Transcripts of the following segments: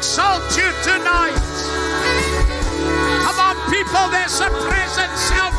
exalt you tonight. Come on, people, there's a presence out.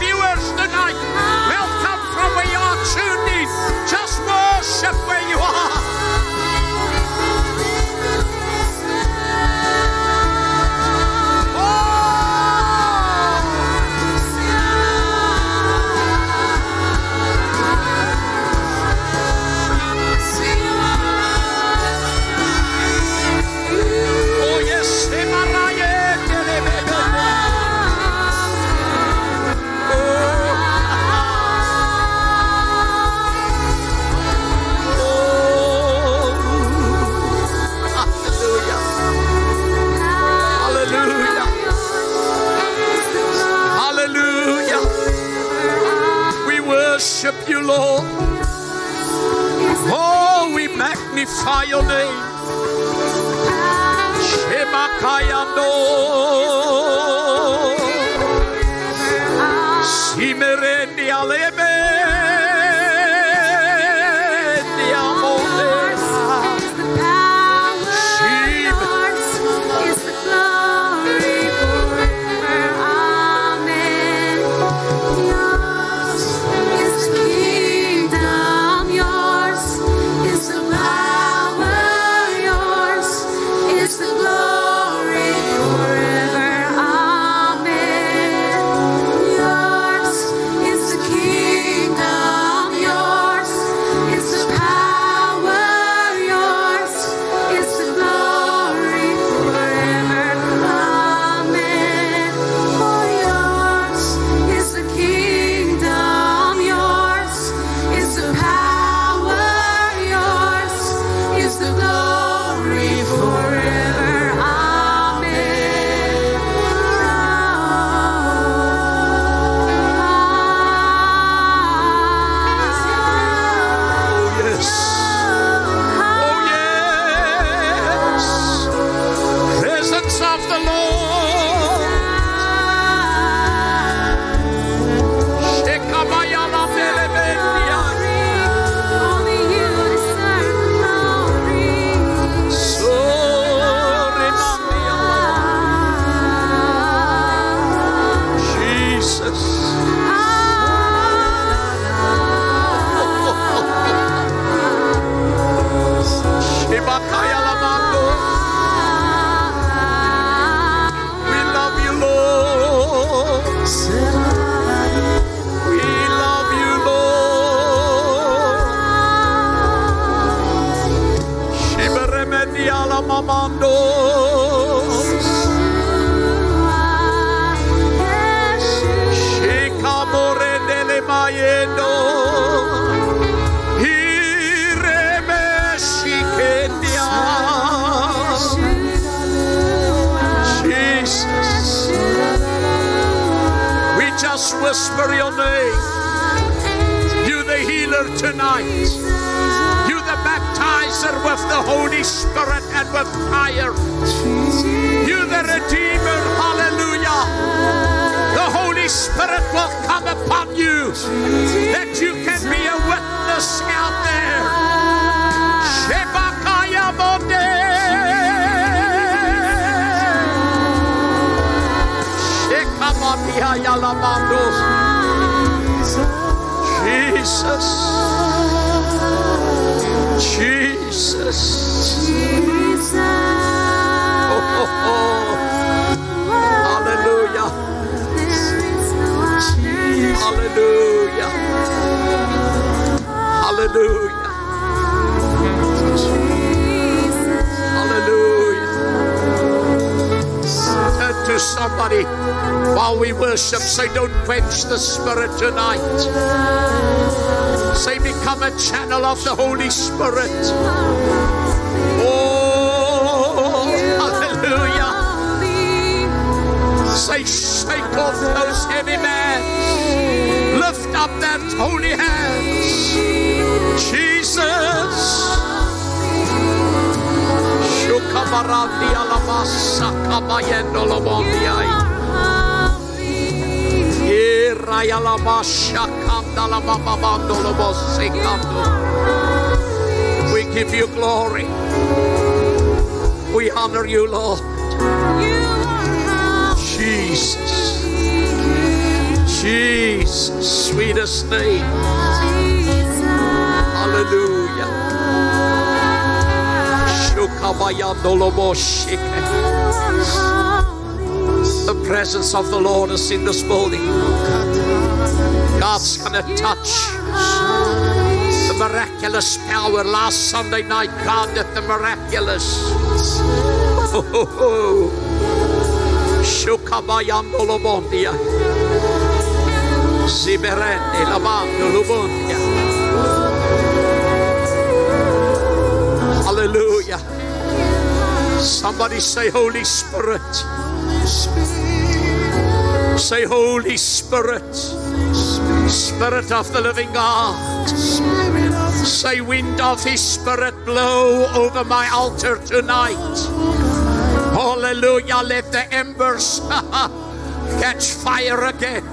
magnify your name. Shema Shemakayando. Jesus. Shukabarati alamasa kabayendo lobondiai. We give you glory. We honor you, Lord. Jesus. Jesus, sweetest name. Hallelujah. The presence of the Lord is in this building. God's gonna touch the miraculous power. Last Sunday night, God did the miraculous. Oh, oh, oh. Shukabayandolobondia. Ziberende lavando lubondia. Somebody say, Holy Spirit. Say, Holy Spirit. Spirit of the living God. Say, wind of His Spirit blow over my altar tonight. Hallelujah. Let the embers catch fire again.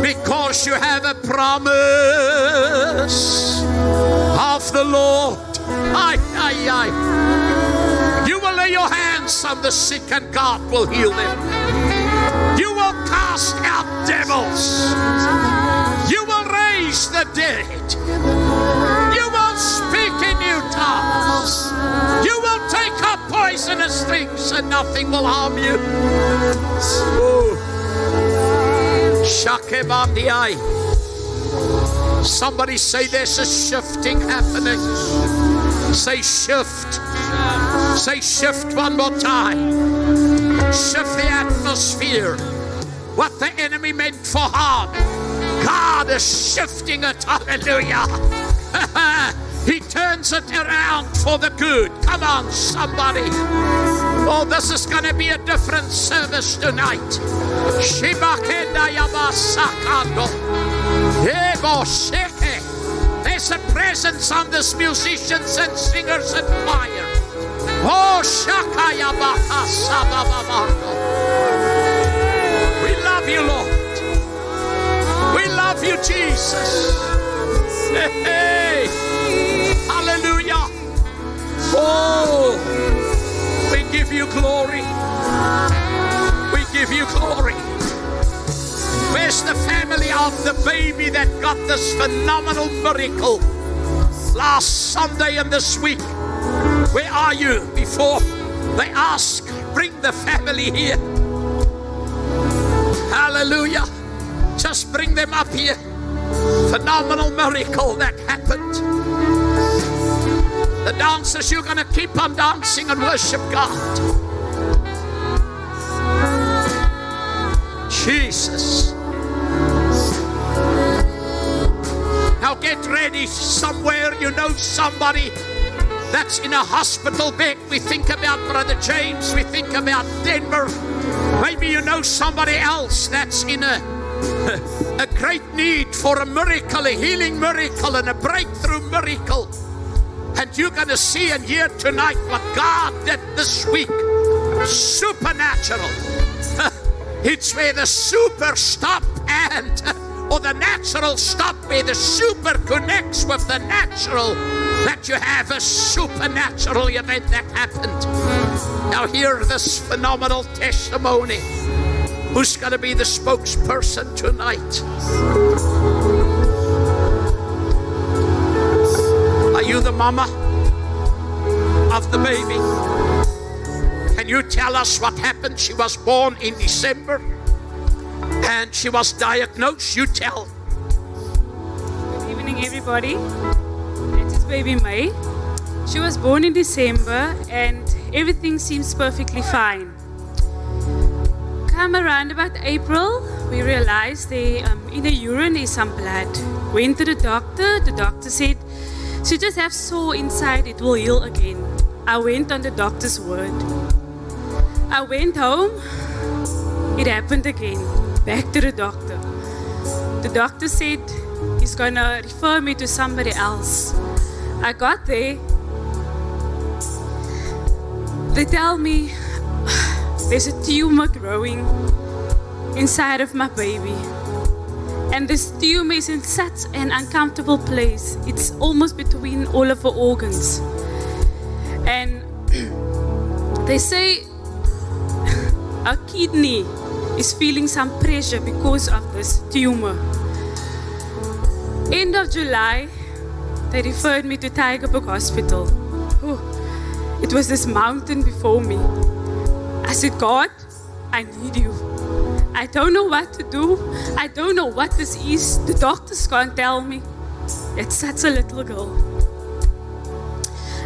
Because you have a promise of the Lord. Ay, ay, ay. Lay your hands on the sick and God will heal them. You will cast out devils. You will raise the dead. You will speak in new tongues. You will take up poisonous things and nothing will harm you. Shakebandiai. Somebody say there's a shifting happening. Say shift. Say shift one more time. Shift the atmosphere. What the enemy meant for harm, God is shifting it. Hallelujah. he turns it around for the good. Come on, somebody. Oh, this is going to be a different service tonight. There's a presence on this musicians and singers and choir. Oh, We love you, Lord. We love you, Jesus. Hey. Hallelujah. Oh, we give you glory. We give you glory. Where's the family of the baby that got this phenomenal miracle last Sunday and this week? Where are you? Before they ask, bring the family here. Hallelujah. Just bring them up here. Phenomenal miracle that happened. The dancers, you're going to keep on dancing and worship God. Jesus. Now get ready somewhere. You know somebody that's in a hospital bed. We think about Brother James. We think about Denver. Maybe you know somebody else that's in a, a great need for a miracle, a healing miracle, and a breakthrough miracle. And you're going to see and hear tonight what God did this week. Supernatural. it's where the super stop and or the natural stop where the super connects with the natural that you have a supernatural event that happened. Now hear this phenomenal testimony. Who's going to be the spokesperson tonight? Are you the mama of the baby? Can you tell us what happened? She was born in December and she was diagnosed. You tell. Good evening, everybody. Baby May. She was born in December and everything seems perfectly fine. Come around about April, we realized the, um, in the urine is some blood. Went to the doctor, the doctor said, she just have sore inside, it will heal again. I went on the doctor's word. I went home, it happened again. Back to the doctor. The doctor said he's gonna refer me to somebody else. I got there. They tell me there's a tumor growing inside of my baby. And this tumor is in such an uncomfortable place. It's almost between all of her organs. And They say a kidney is feeling some pressure because of this tumor. End of July, they referred me to Tygerberg Hospital. Oh, it was this mountain before me. I said, God, I need you. I don't know what to do. I don't know what this is. The doctors can't tell me. It's such a little girl.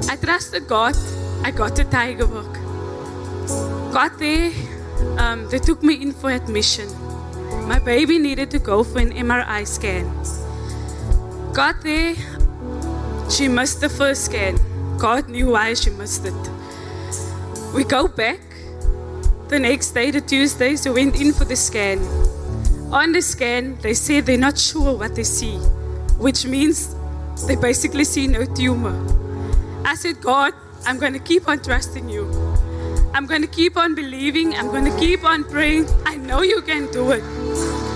I trusted God. I got to Tygerberg. Got there. Um, they took me in for admission. My baby needed to go for an MRI scan. Got there. She missed the first scan. God knew why she missed it. We go back. The next day, the Tuesday, she went in for the scan. On the scan, they said they're not sure what they see, which means they basically see no tumor. I said, God, I'm going to keep on trusting you. I'm going to keep on believing. I'm going to keep on praying. I know you can do it.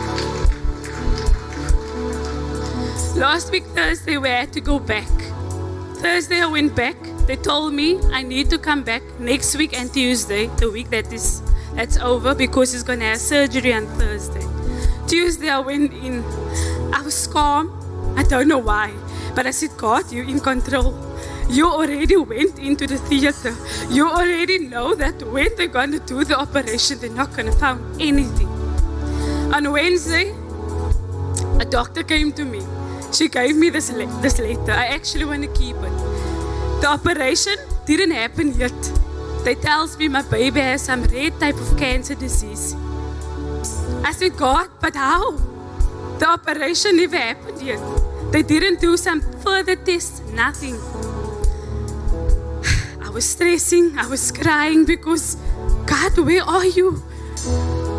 Last week, Thursday, we had to go back. Thursday, I went back. They told me I need to come back next week and Tuesday, the week that is that's over, because he's gonna have surgery on Thursday. Tuesday, I went in. I was calm. I don't know why, but I said, God, you're in control. You already went into the theater. You already know that when they're gonna do the operation, they're not gonna find anything. On Wednesday, a doctor came to me. She gave me this, le- this letter. I actually want to keep it. The operation didn't happen yet. They tells me my baby has some rare type of cancer disease. I said, God, but how? The operation never happened yet. They didn't do some further tests, nothing. I was stressing, I was crying because, God, where are you?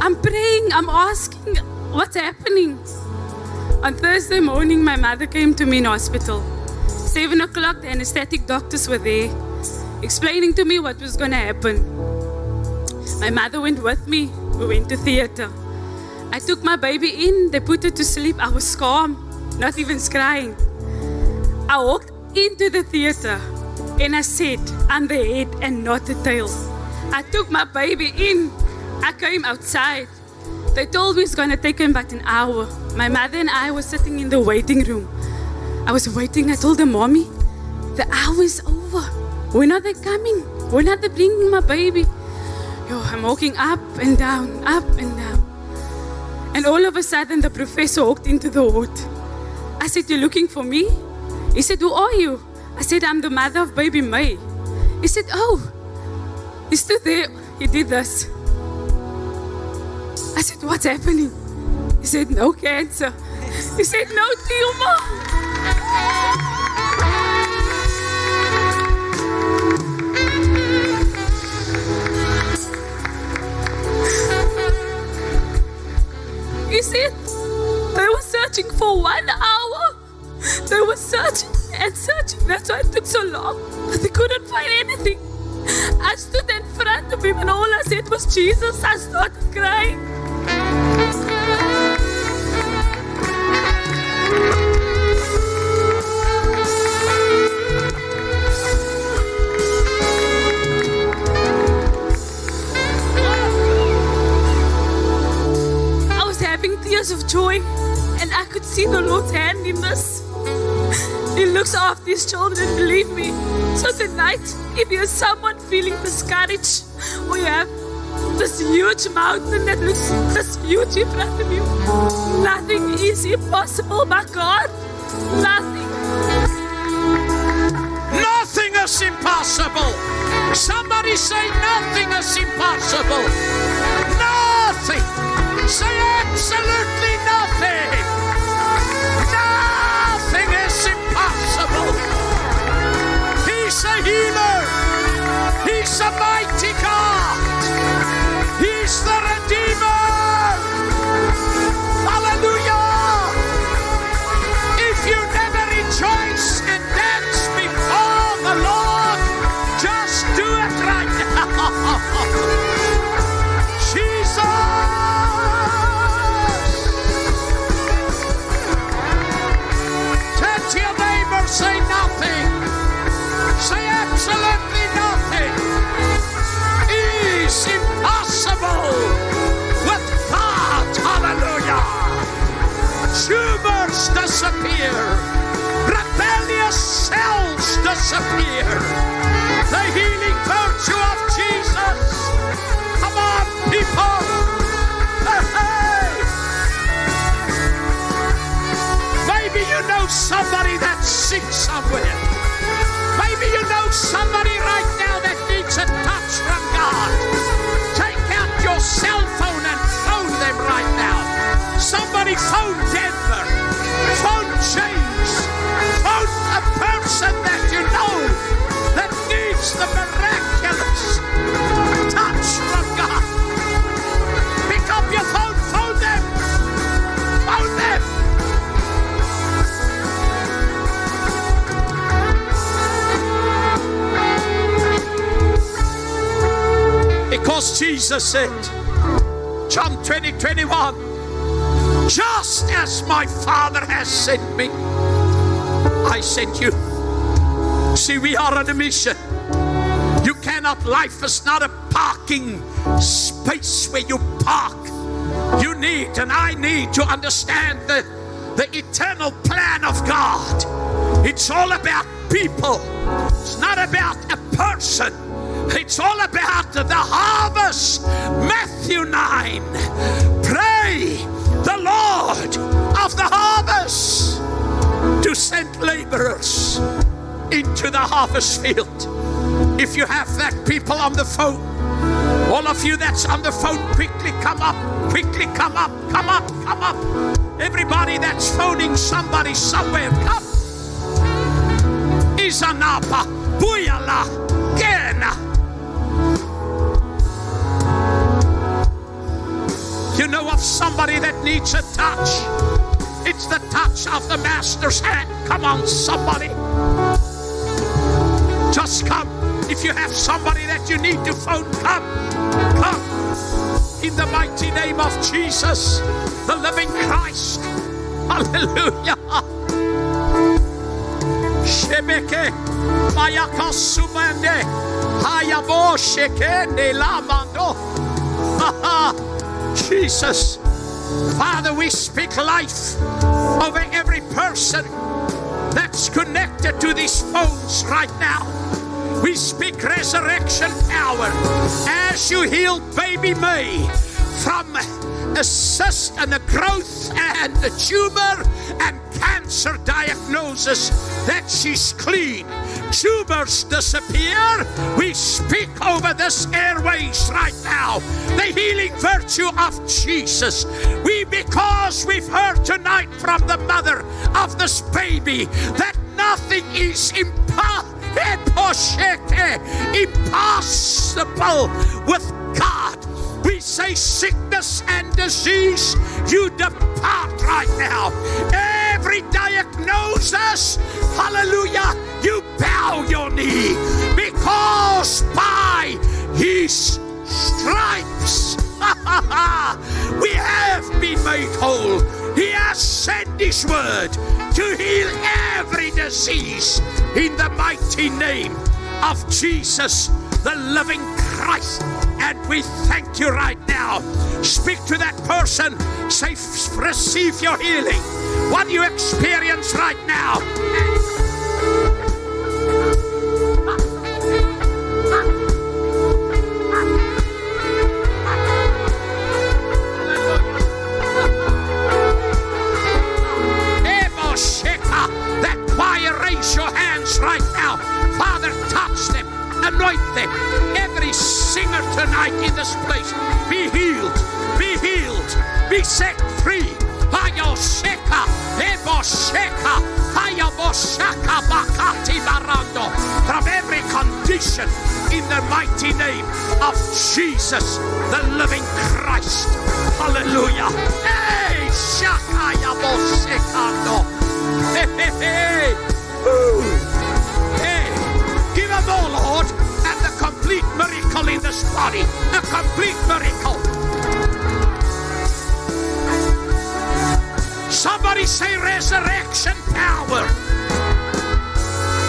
I'm praying, I'm asking, what's happening? On Thursday morning, my mother came to me in hospital. Seven o'clock, the anesthetic doctors were there, explaining to me what was going to happen. My mother went with me. We went to theater. I took my baby in. They put her to sleep. I was calm, not even crying. I walked into the theater and I said, I'm the head and not the tail. I took my baby in. I came outside. They told me it's gonna take him about an hour. My mother and I were sitting in the waiting room. I was waiting. I told them, Mommy, the hour is over. When are they coming? When are they bringing my baby? Yo, I'm walking up and down, up and down. And all of a sudden, the professor walked into the ward. I said, You're looking for me? He said, Who are you? I said, I'm the mother of baby May. He said, Oh, he stood there. He did this. I said, What's happening? He said, No cancer. He said, No tumor. He said, They were searching for one hour. They were searching and searching. That's why it took so long. But they couldn't find anything. I stood in front of him and all I said was Jesus. I started crying. Of joy and I could see the Lord's hand in this. He looks after his children, believe me. So tonight, if you're someone feeling discouraged or you have this huge mountain that looks this huge in front of you, nothing is impossible but God. Nothing. Nothing is impossible. Somebody say nothing is impossible. Nothing. Say absolutely nothing. Nothing is impossible. He's a healer. Disappear. Rebellious cells disappear. The healing virtue of Jesus. Come on, people. Maybe you know somebody that's sick somewhere. Maybe you know somebody right now that needs a touch from God. Take out your cell phone and phone them right now. Somebody phone Denver. James. Phone a person that you know that needs the miraculous touch from God. Pick up your phone, phone them. Phone them. Because Jesus said, John 20, 21, just as my Father has sent me, I sent you. See, we are on a mission. You cannot, life is not a parking space where you park. You need, and I need to understand the, the eternal plan of God. It's all about people, it's not about a person. It's all about the harvest. Matthew 9. Pray Lord of the harvest to send laborers into the harvest field. If you have that people on the phone, all of you that's on the phone, quickly come up, quickly come up, come up, come up. Everybody that's phoning somebody somewhere, come. Izanapa, Buyala, Gena. You know of somebody that needs a touch. It's the touch of the Master's hand. Come on, somebody. Just come. If you have somebody that you need to phone, come. Come. In the mighty name of Jesus, the living Christ. Hallelujah. Shekende Lamando. Jesus. Father, we speak life over every person that's connected to these phones right now. We speak resurrection power as you heal baby May from a cyst and the growth and the tumor and cancer diagnosis that she's clean. Tumors disappear. We speak over this airways right now. The healing virtue of Jesus. We, because we've heard tonight from the mother of this baby that nothing is impossible with God. We say sickness and disease, you depart right now. Every diagnosis, hallelujah, you bow your knee because by his stripes we have been made whole. He has sent his word to heal every disease in the mighty name of Jesus, the living Christ. And we thank you right now. Speak to that person. Say, receive your healing. What do you experience right now. That choir, raise your hands right now. Father, touch them, anoint them. Every singer tonight in this place, be healed, be healed, be set free. Hayosheka, Ebosheka, Hayaboshaka Bakati Barando, from every condition in the mighty name of Jesus, the living Christ. Hallelujah. Hey, Shakaya Boshekando. Hey, hey, hey. Ooh. Lord, and the complete miracle in this body. A complete miracle. Somebody say resurrection power.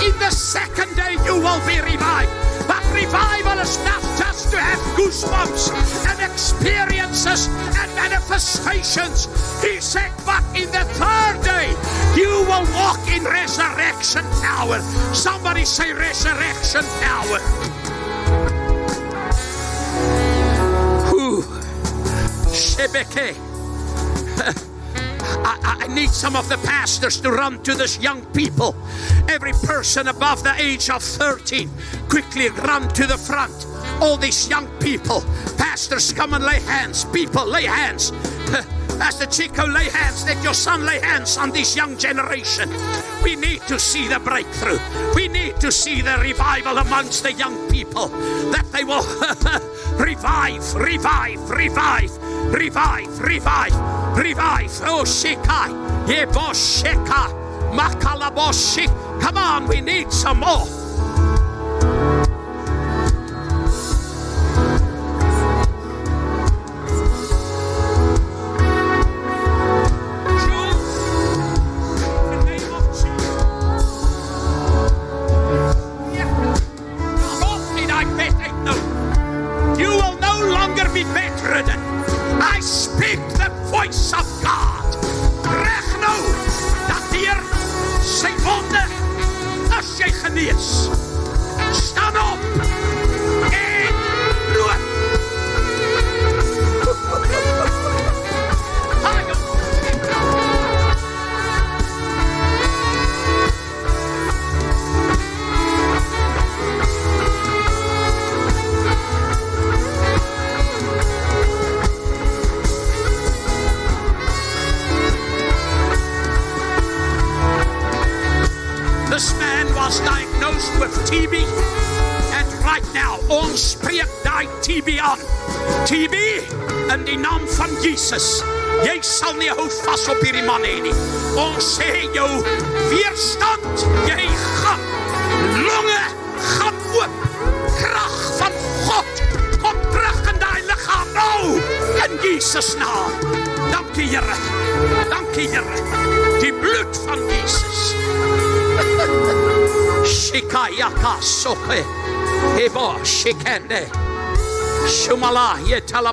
In the second day, you will be revived. But revival is not just to have goosebumps and experiences and manifestations. He said, but in the third day, You will walk in resurrection power. Somebody say resurrection power. Ooh. Shebeke. I, I, need some of the pastors to run to this young people. Every person above the age of 13, quickly run to the front. All these young people, pastors, come and lay hands. People, lay hands. Pastor Chico, lay hands. Let your son lay hands on this young generation. We need to see the breakthrough. We need to see the revival amongst the young people. That they will revive, revive, revive, revive, revive, revive. Oh, Shekai, Yebosheka, Makalaboshi. Come on, we need some more.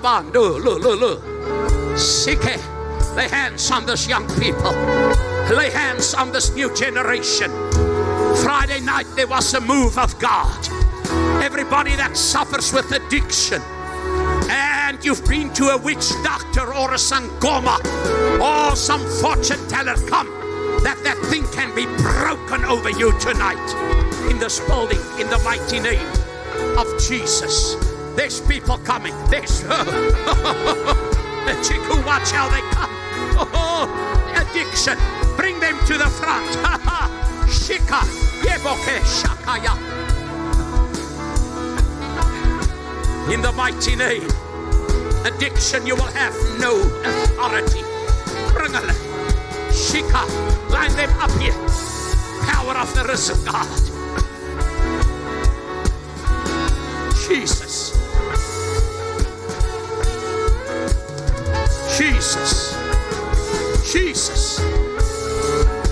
Lu lu lu. Sike. Lay hands on this young people. Lay hands on this new generation. Friday night there was a move of God. Everybody that suffers with addiction, and you've been to a witch doctor or a sangoma or some fortune teller, come that that thing can be broken over you tonight in this building in the mighty name of Jesus. There's people coming. There's Chiku, watch how they come. Oh, addiction. Bring them to the front. Shika. Yeboke Shakaya. In the mighty name. Addiction, you will have no authority. Bring it. Shika. Line them up here. Power of the risen God. Jesus. Jesus. Jesus.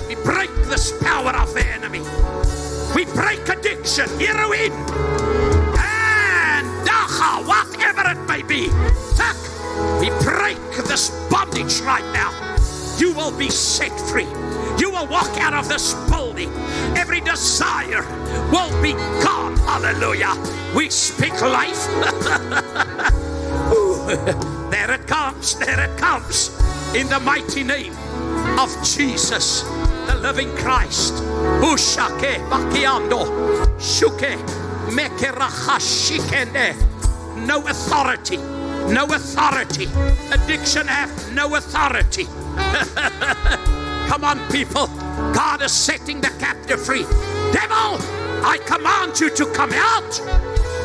We break this power of the enemy. We break addiction, heroin, and dagga, whatever it may be. Tak, we break this bondage right now. You will be set free. You will walk out of this building. Every desire will be gone. Hallelujah. We speak life. There it comes, there it comes. In the mighty name of Jesus, the living Christ. Ushake bakiando, shuke. No authority, no authority. Addiction have no authority. Come on, people. God is setting the captive free. Devil, I command you to come out.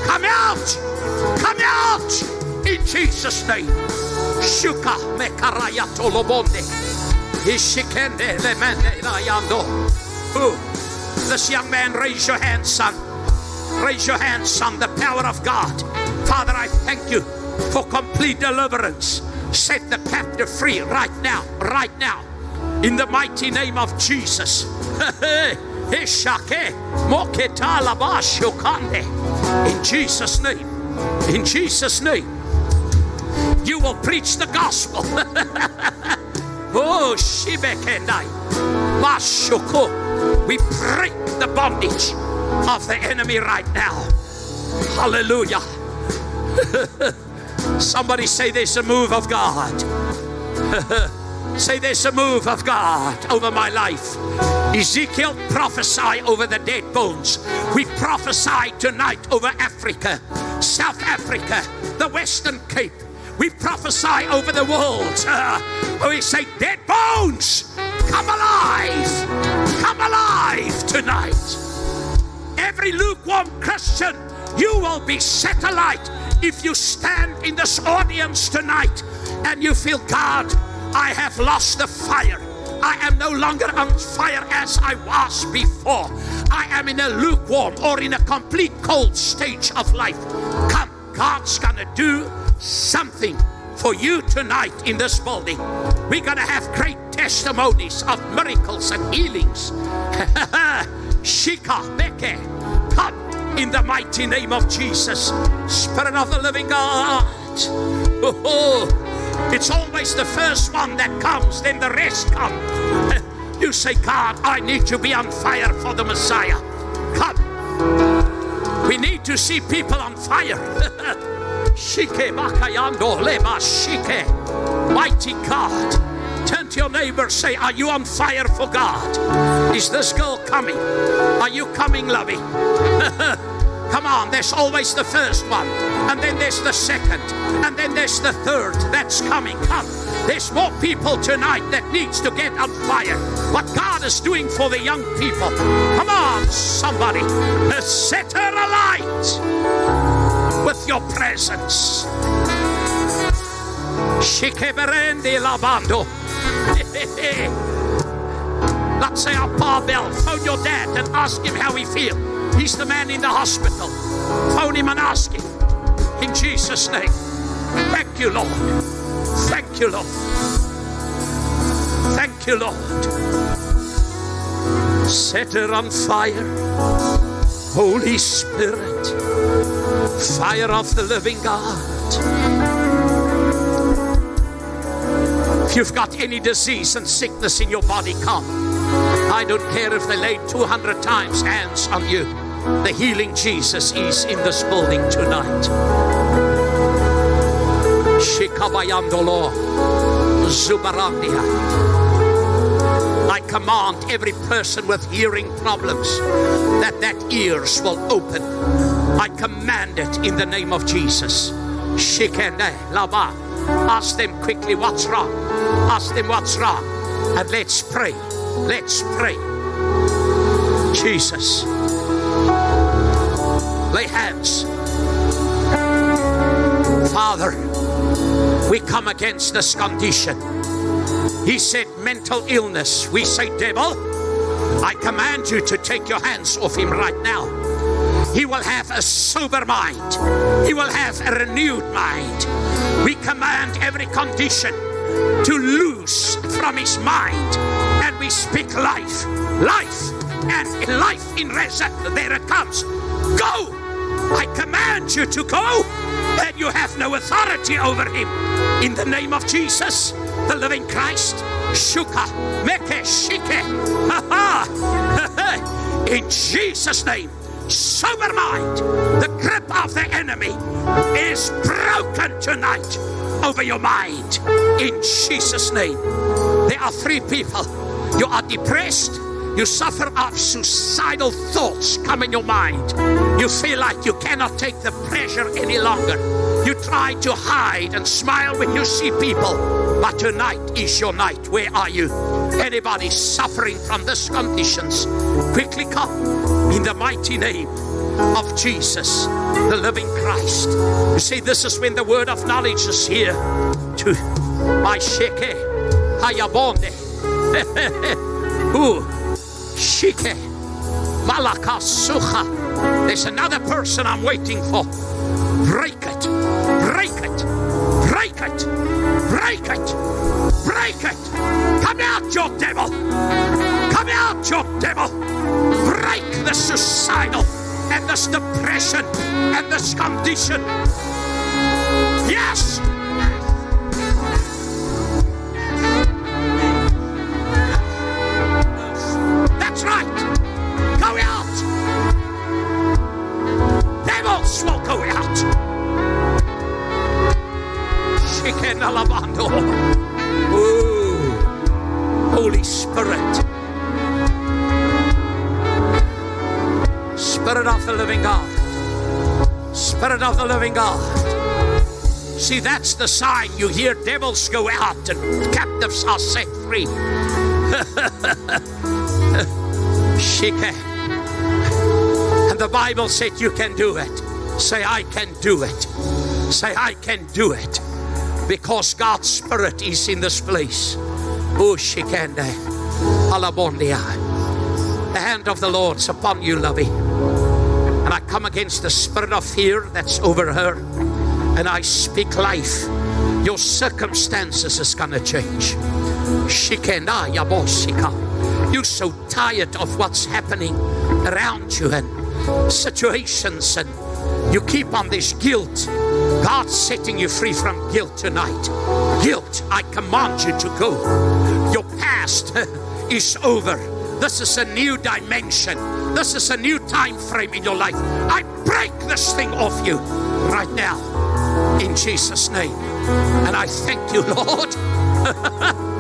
Come out. Come out in Jesus' name. Shuka mekaraya tolobonde. Ishikende lemende rayando. This young man, raise your hand, son. Raise your hand, son. The power of God. Father, I thank you for complete deliverance. Set the captive free right now, right now. In the mighty name of Jesus. In Jesus' name. In Jesus' name you will preach the gospel. oh, Shibekendai. Mashuku. We break the bondage of the enemy right now. Hallelujah. Somebody say there's a move of God. say there's a move of God over my life. Ezekiel prophesy over the dead bones. We prophesy tonight over Africa, South Africa, the Western Cape. We prophesy over the world. Uh, we say, dead bones, come alive, come alive tonight. Every lukewarm Christian, you will be set alight if you stand in this audience tonight and you feel, God, I have lost the fire. I am no longer on fire as I was before. I am in a lukewarm or in a complete cold stage of life. Come, God's gonna do something for you tonight in this building. We're gonna have great testimonies of miracles and healings. Shika Beke, come in the mighty name of Jesus, Spirit of the living God. Oh, oh. it's always the first one that comes, then the rest come. You say, God, I need to be on fire for the Messiah. Come. We need to see people on fire. Shike bakayando leba shike. Mighty God. Turn to your neighbor, say, Are you on fire for God? Is this girl coming? Are you coming, lovey? Come on, there's always the first one, and then there's the second, and then there's the third that's coming. Come. There's more people tonight that needs to get on fire. What God is doing for the young people. Come on, somebody. Set her alight with your presence. Shikeberende lavando. Let's say our Pa Bell. Phone your dad and ask him how he feels. He's the man in the hospital. Phone him and ask him. In Jesus' name. Thank you, Lord. Thank you, Lord. Thank you, Lord. Set her on fire. Holy Spirit. Fire of the living God. If you've got any disease and sickness in your body, come. I don't care if they laid 200 times hands on you. The healing Jesus is in this building tonight. Shikabayandolo Zubarandia. I command every person with hearing problems that that ears will open. I command it in the name of Jesus. Shikene Lava. Ask them quickly what's wrong. Ask them what's wrong. And let's pray. Let's pray. Jesus. Lay hands. Father, we come against this condition. He said mental illness. We say, devil, I command you to take your hands off him right now. He will have a sober mind. He will have a renewed mind. We command every condition to loose from his mind. And we speak life, life, and life in Reza. There it comes. Go! I command you to go, and you have no authority over him. In the name of Jesus, the living Christ, Shuka, Meke, Shike, ha ha. In Jesus' name, sober mind. The grip of the enemy is broken tonight over your mind. In Jesus' name. There are three people. You are depressed. You suffer of suicidal thoughts come in your mind. You feel like you cannot take the pressure any longer. You try to hide and smile when you see people. But tonight is your night. Where are you? Anybody suffering from these conditions, quickly come in the mighty name of Jesus, the living Christ. You see, this is when the word of knowledge is here to my sheke, hayabonde, ooh, shike, malakasucha. There's another person I'm waiting for. Break it, break it, break it, break it, break it. Come out, your devil. Come out, your devil. Break the suicidal and this depression and this condition. Yes. That's right. Go out. Devils will go out. Chicken alabando. Ooh. Holy Spirit. Spirit of the living God. Spirit of the living God. See, that's the sign you hear devils go out and captives are set free. Shike. And the Bible said you can do it. Say, I can do it. Say, I can do it. Because God's Spirit is in this place. Oh, Shikende. Alabondia. The hand of the Lord's upon you, lovey. And I come against the spirit of fear that's over her. And I speak life. Your circumstances is gonna change. Shikena Yabosika. You're so tired of what's happening around you and situations and you keep on this guilt. God's setting you free from guilt tonight. Guilt, I command you to go. Your past is over. This is a new dimension. This is a new time frame in your life. I break this thing off you right now in Jesus' name. And I thank you, Lord.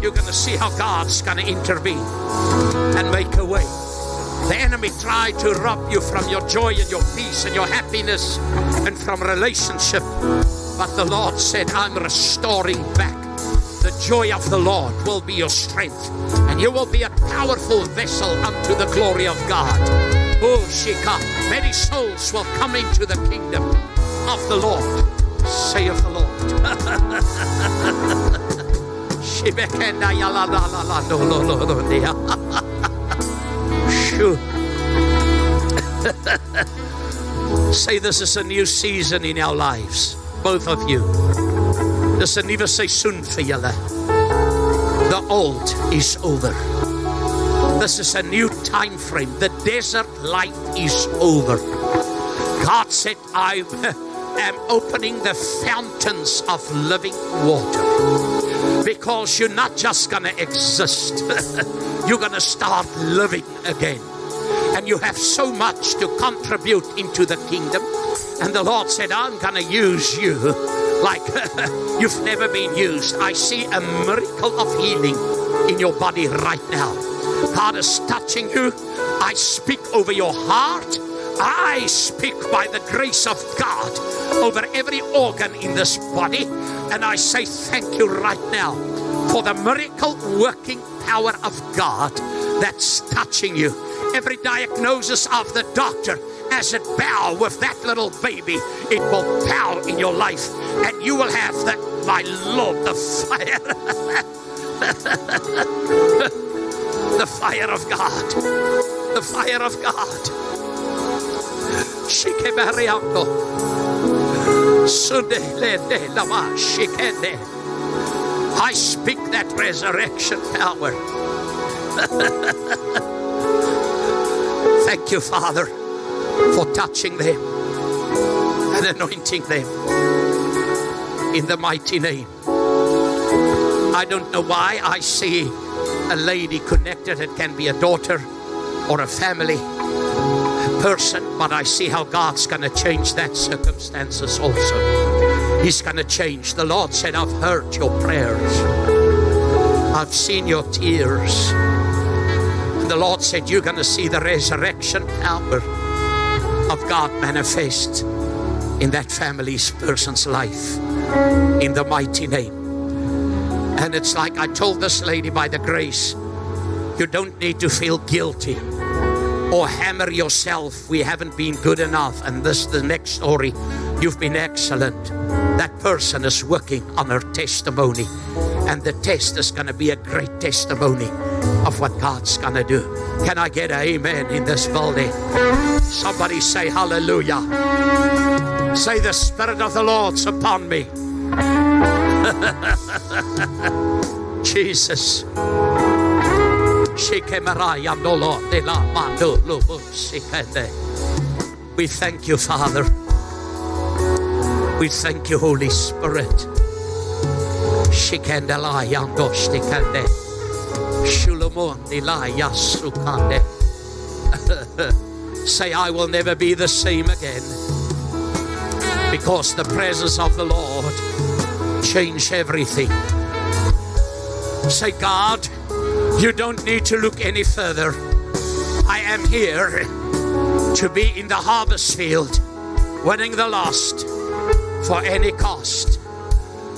You're going to see how God's going to intervene and make a way. The enemy tried to rob you from your joy and your peace and your happiness and from relationship. But the Lord said, I'm restoring back. The joy of the Lord will be your strength, and you will be a powerful vessel unto the glory of God. Oh, Shika, many souls will come into the kingdom of the Lord, saith the Lord. Say this is a new season in our lives, both of you. Dis 'n nuwe seisoen vir julle. The old is over. This is a new time frame. The desert life is over. God said, I am opening the fountains of living water. Because you're not just going to exist, you're going to start living again. And you have so much to contribute into the kingdom. And the Lord said, I'm going to use you like you've never been used. I see a miracle of healing in your body right now. God is touching you. I speak over your heart. I speak by the grace of God over every organ in this body. And I say thank you right now for the miracle working power of God that's touching you. Every diagnosis of the doctor as it bow with that little baby, it will bow in your life, and you will have that, my Lord, the fire, the fire of God, the fire of God. Shikebariango. Sunde lende lama shikende. I speak that resurrection power. Thank you, Father for touching them and anointing them in the mighty name. I don't know why I see a lady connected. It can be a daughter or a family person, but I see how God's going to change that circumstances also. He's going to change. The Lord said, I've heard your prayers, I've seen your tears. And the Lord said, You're going to see the resurrection power of God manifest in that family's person's life in the mighty name. And it's like I told this lady by the grace, you don't need to feel guilty or hammer yourself. We haven't been good enough. And this the next story. You've been excellent. That person is working on her testimony. And the test is going to be a great testimony of what God's going to do. Can I get an amen in this building? Somebody say hallelujah. Say the Spirit of the Lord's upon me. Jesus. We thank you, Father. We thank you, Holy Spirit. Say, I will never be the same again. Because the presence of the Lord changed everything. Say, God, you don't need to look any further. I am here to be in the harvest field, winning the lost for any cost.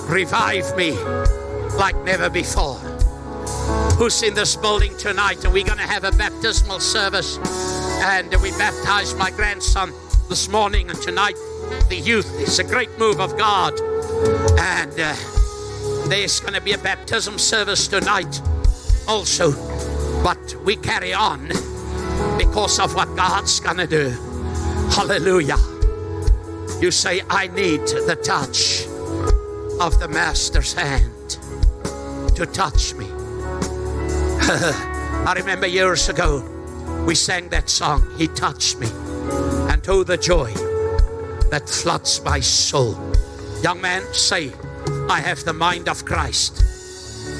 Revive me like never before. Who's in this building tonight? And we're going to have a baptismal service. And we baptized my grandson this morning and tonight. The youth. It's a great move of God. And uh, there's going to be a baptism service tonight also. But we carry on because of what God's going to do. Hallelujah. You say, I need the touch of the Master's hand to touch me. I remember years ago we sang that song, He touched me, and oh, the joy that floods my soul. Young man, say, I have the mind of Christ.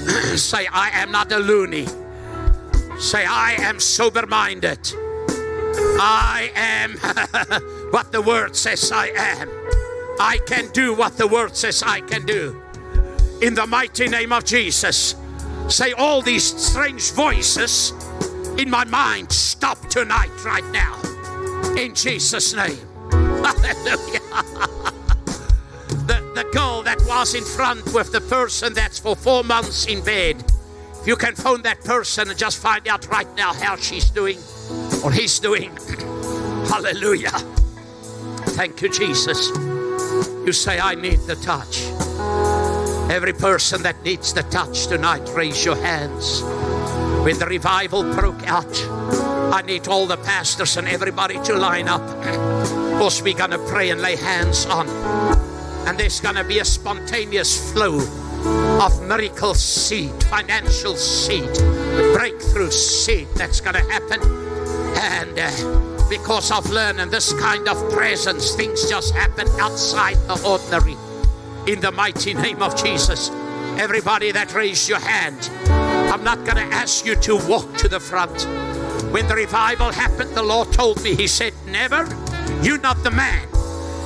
say, I am not a loony. Say, I am sober minded. I am what the word says I am. I can do what the word says I can do. In the mighty name of Jesus. Say, all these strange voices in my mind, stop tonight, right now. In Jesus' name. Hallelujah. The, girl that was in front with the person that's for four months in bed. If you can phone that person and just find out right now how she's doing or he's doing. Hallelujah. Thank you, Jesus. You say, I need the touch. Every person that needs the touch tonight, raise your hands. When the revival broke out, I need all the pastors and everybody to line up. Because we're going to pray and lay hands on. And there's going to be a spontaneous flow of miracle seed, financial seed, breakthrough seed that's going to happen. And uh, because of learning this kind of presence, things just happen outside the ordinary. In the mighty name of Jesus. Everybody that raised your hand, I'm not going to ask you to walk to the front. When the revival happened, the Lord told me, He said, Never, you're not the man.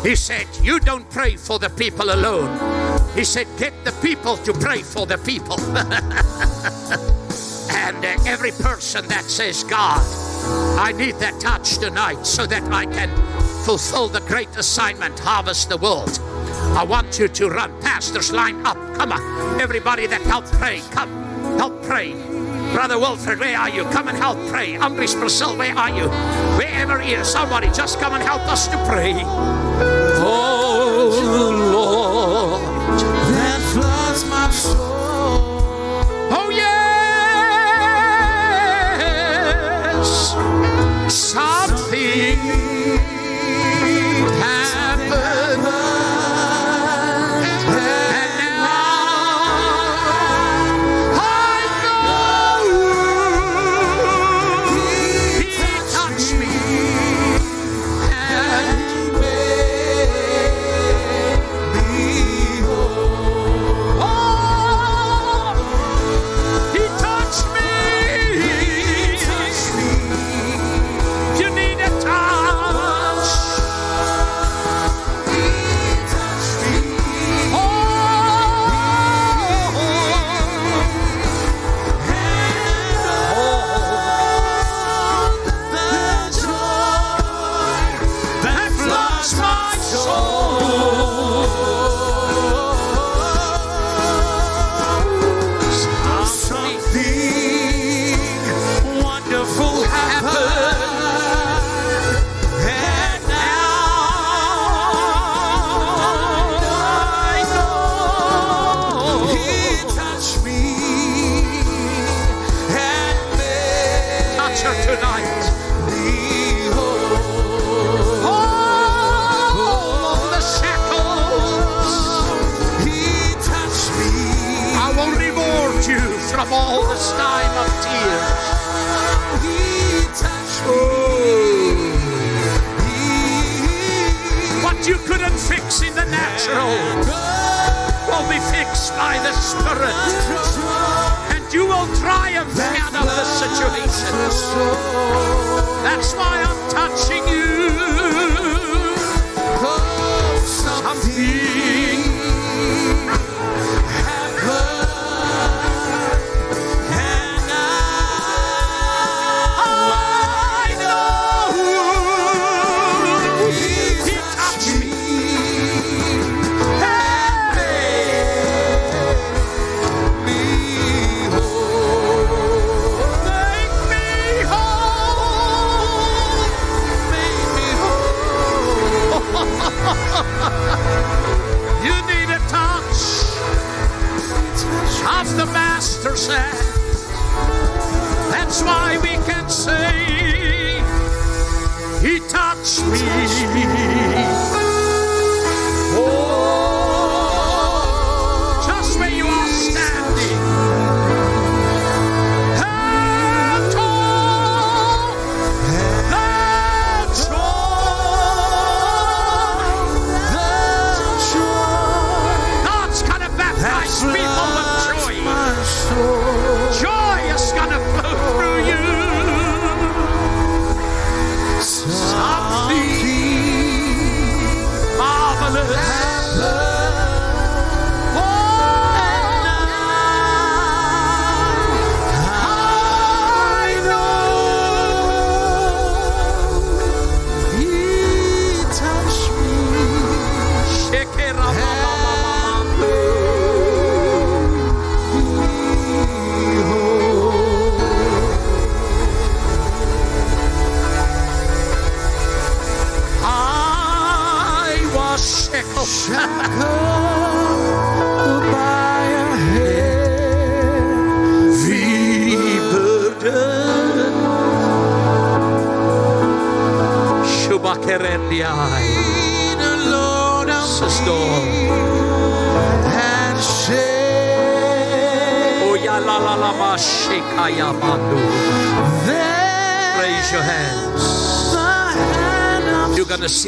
He said, You don't pray for the people alone. He said, Get the people to pray for the people. and uh, every person that says, God, I need that touch tonight so that I can fulfill the great assignment, harvest the world. I want you to run. Pastors, line up. Come on. Everybody that helps pray, come. Help pray. Brother Wilfred, where are you? Come and help pray. Andres Brazil, where are you? Wherever he is, somebody just come and help us to pray. Oh Lord, that floods my soul. The Spirit. And you will triumph out of the situation. That's why I'm touching you. Hand. That's why we can say, He touched me.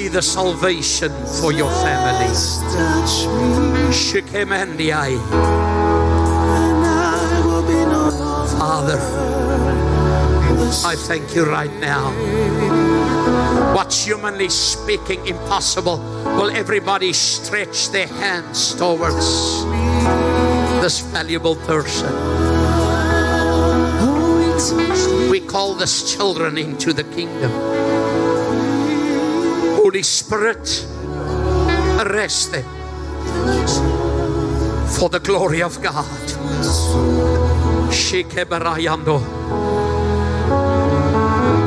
The salvation for your family. Father, I thank you right now. What's humanly speaking impossible, will everybody stretch their hands towards this valuable person? We call this children into the kingdom. Holy Spirit, arrest them for the glory of God.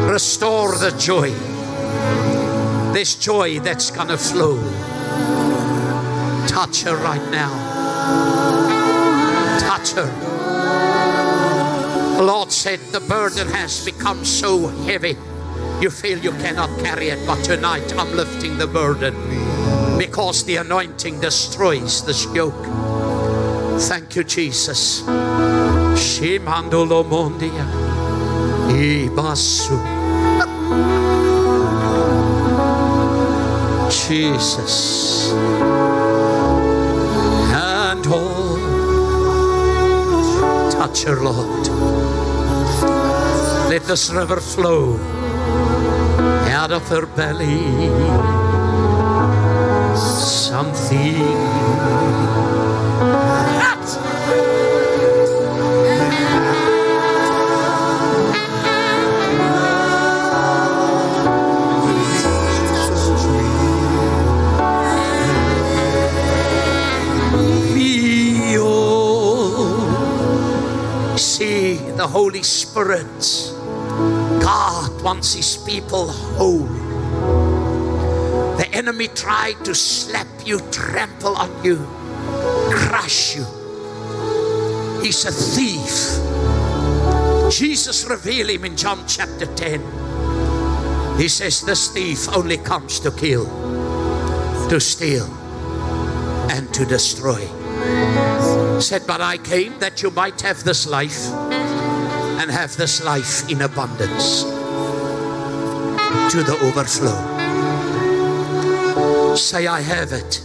Restore the joy. This joy that's gonna flow. Touch her right now. Touch her. Lord said the burden has become so heavy. You feel you cannot carry it, but tonight I'm lifting the burden because the anointing destroys this yoke. Thank you, Jesus. Shimandolo mondia. Ibasu. Jesus. And all. Touch her, Lord. Let this river flow out of her belly. Something. Feel. See the Holy Spirit. Wants his people whole. The enemy tried to slap you, trample on you, crush you. He's a thief. Jesus revealed him in John chapter 10. He says, This thief only comes to kill, to steal, and to destroy. Said, But I came that you might have this life and have this life in abundance to the overflow. Say, I have it.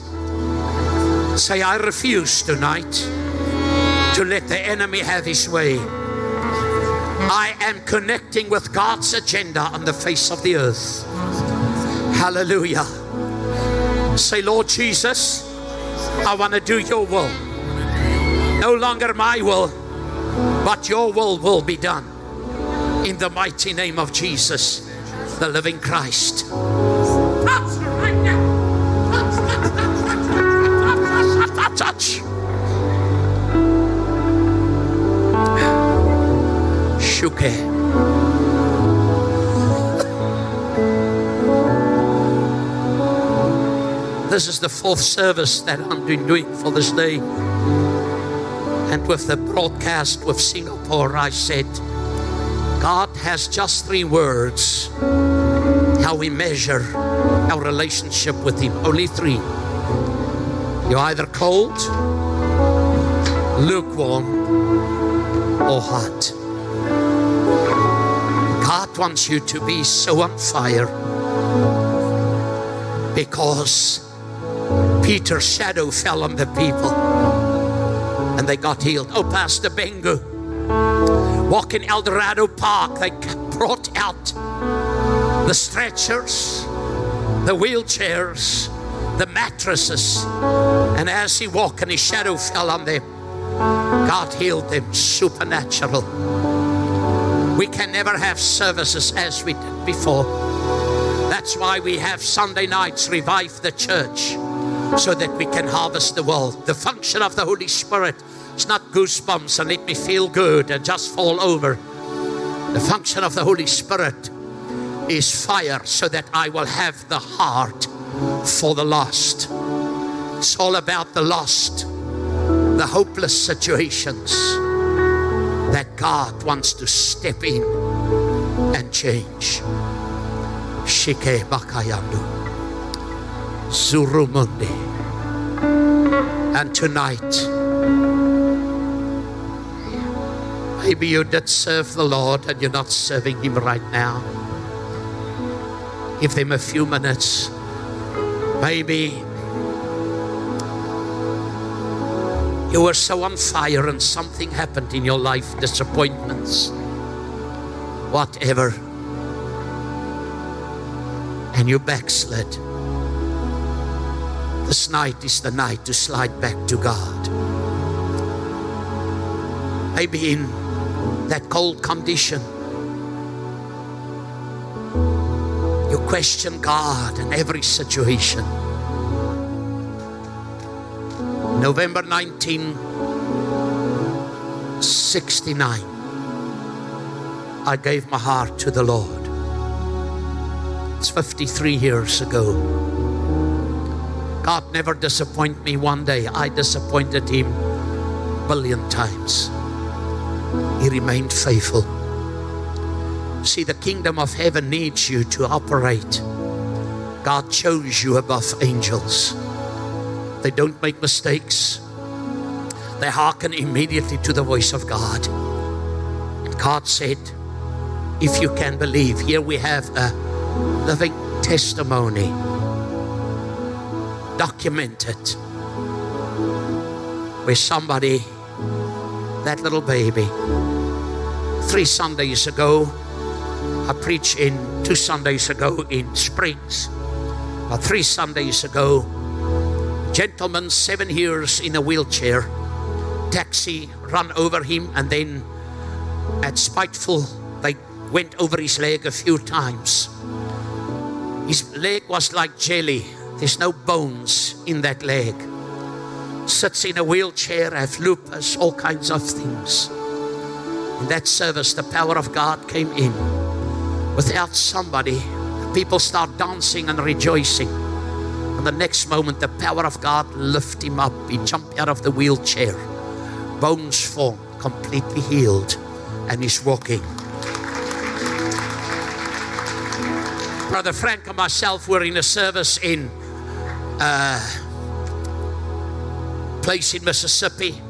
Say, I refuse tonight to let the enemy have his way. I am connecting with God's agenda on the face of the earth. Hallelujah. Say, Lord Jesus, I want to do your will. No longer my will, but your will will be done. In the mighty name of Jesus, the living Christ. Touch. Shuke. This is the fourth service that I'm doing for this day. And with the broadcast with Singapore, I said, God has just three words how we measure our relationship with Him. Only three. You're either cold, lukewarm, or hot. God wants you to be so on fire because Peter's shadow fell on the people and they got healed. Oh, Pastor Bengu, walk in Eldorado Park, they brought out the stretchers, the wheelchairs, the mattresses, and as he walked and his shadow fell on them, God healed them supernatural. We can never have services as we did before. That's why we have Sunday nights revive the church so that we can harvest the world. The function of the Holy Spirit is not goosebumps and let me feel good and just fall over. The function of the Holy Spirit is fire so that I will have the heart for the lost. It's all about the lost, the hopeless situations that God wants to step in and change. Shike Bakayandu. Zurumundi. And tonight, maybe you did serve the Lord and you're not serving Him right now. Give them a few minutes. Maybe you were so on fire and something happened in your life, disappointments, whatever, and you backslid. This night is the night to slide back to God. Maybe in that cold condition, you question God in every situation. November 1969, I gave my heart to the Lord. It's 53 years ago. God never disappointed me one day. I disappointed him a billion times. He remained faithful. See, the kingdom of heaven needs you to operate. God chose you above angels. They don't make mistakes. They hearken immediately to the voice of God. And God said, if you can believe, here we have a living testimony documented where somebody, that little baby, three Sundays ago, I preached in two Sundays ago in Springs, but three Sundays ago, gentleman seven years in a wheelchair, taxi run over him and then at spiteful they went over his leg a few times. His leg was like jelly. There's no bones in that leg. Sits in a wheelchair, have lupus, all kinds of things. In that service, the power of God came in. Without somebody, people start dancing and rejoicing. And the next moment, the power of God lift him up. He jumped out of the wheelchair. Bones formed, completely healed, and he's walking. Brother Frank and myself were in a service in a place in Mississippi.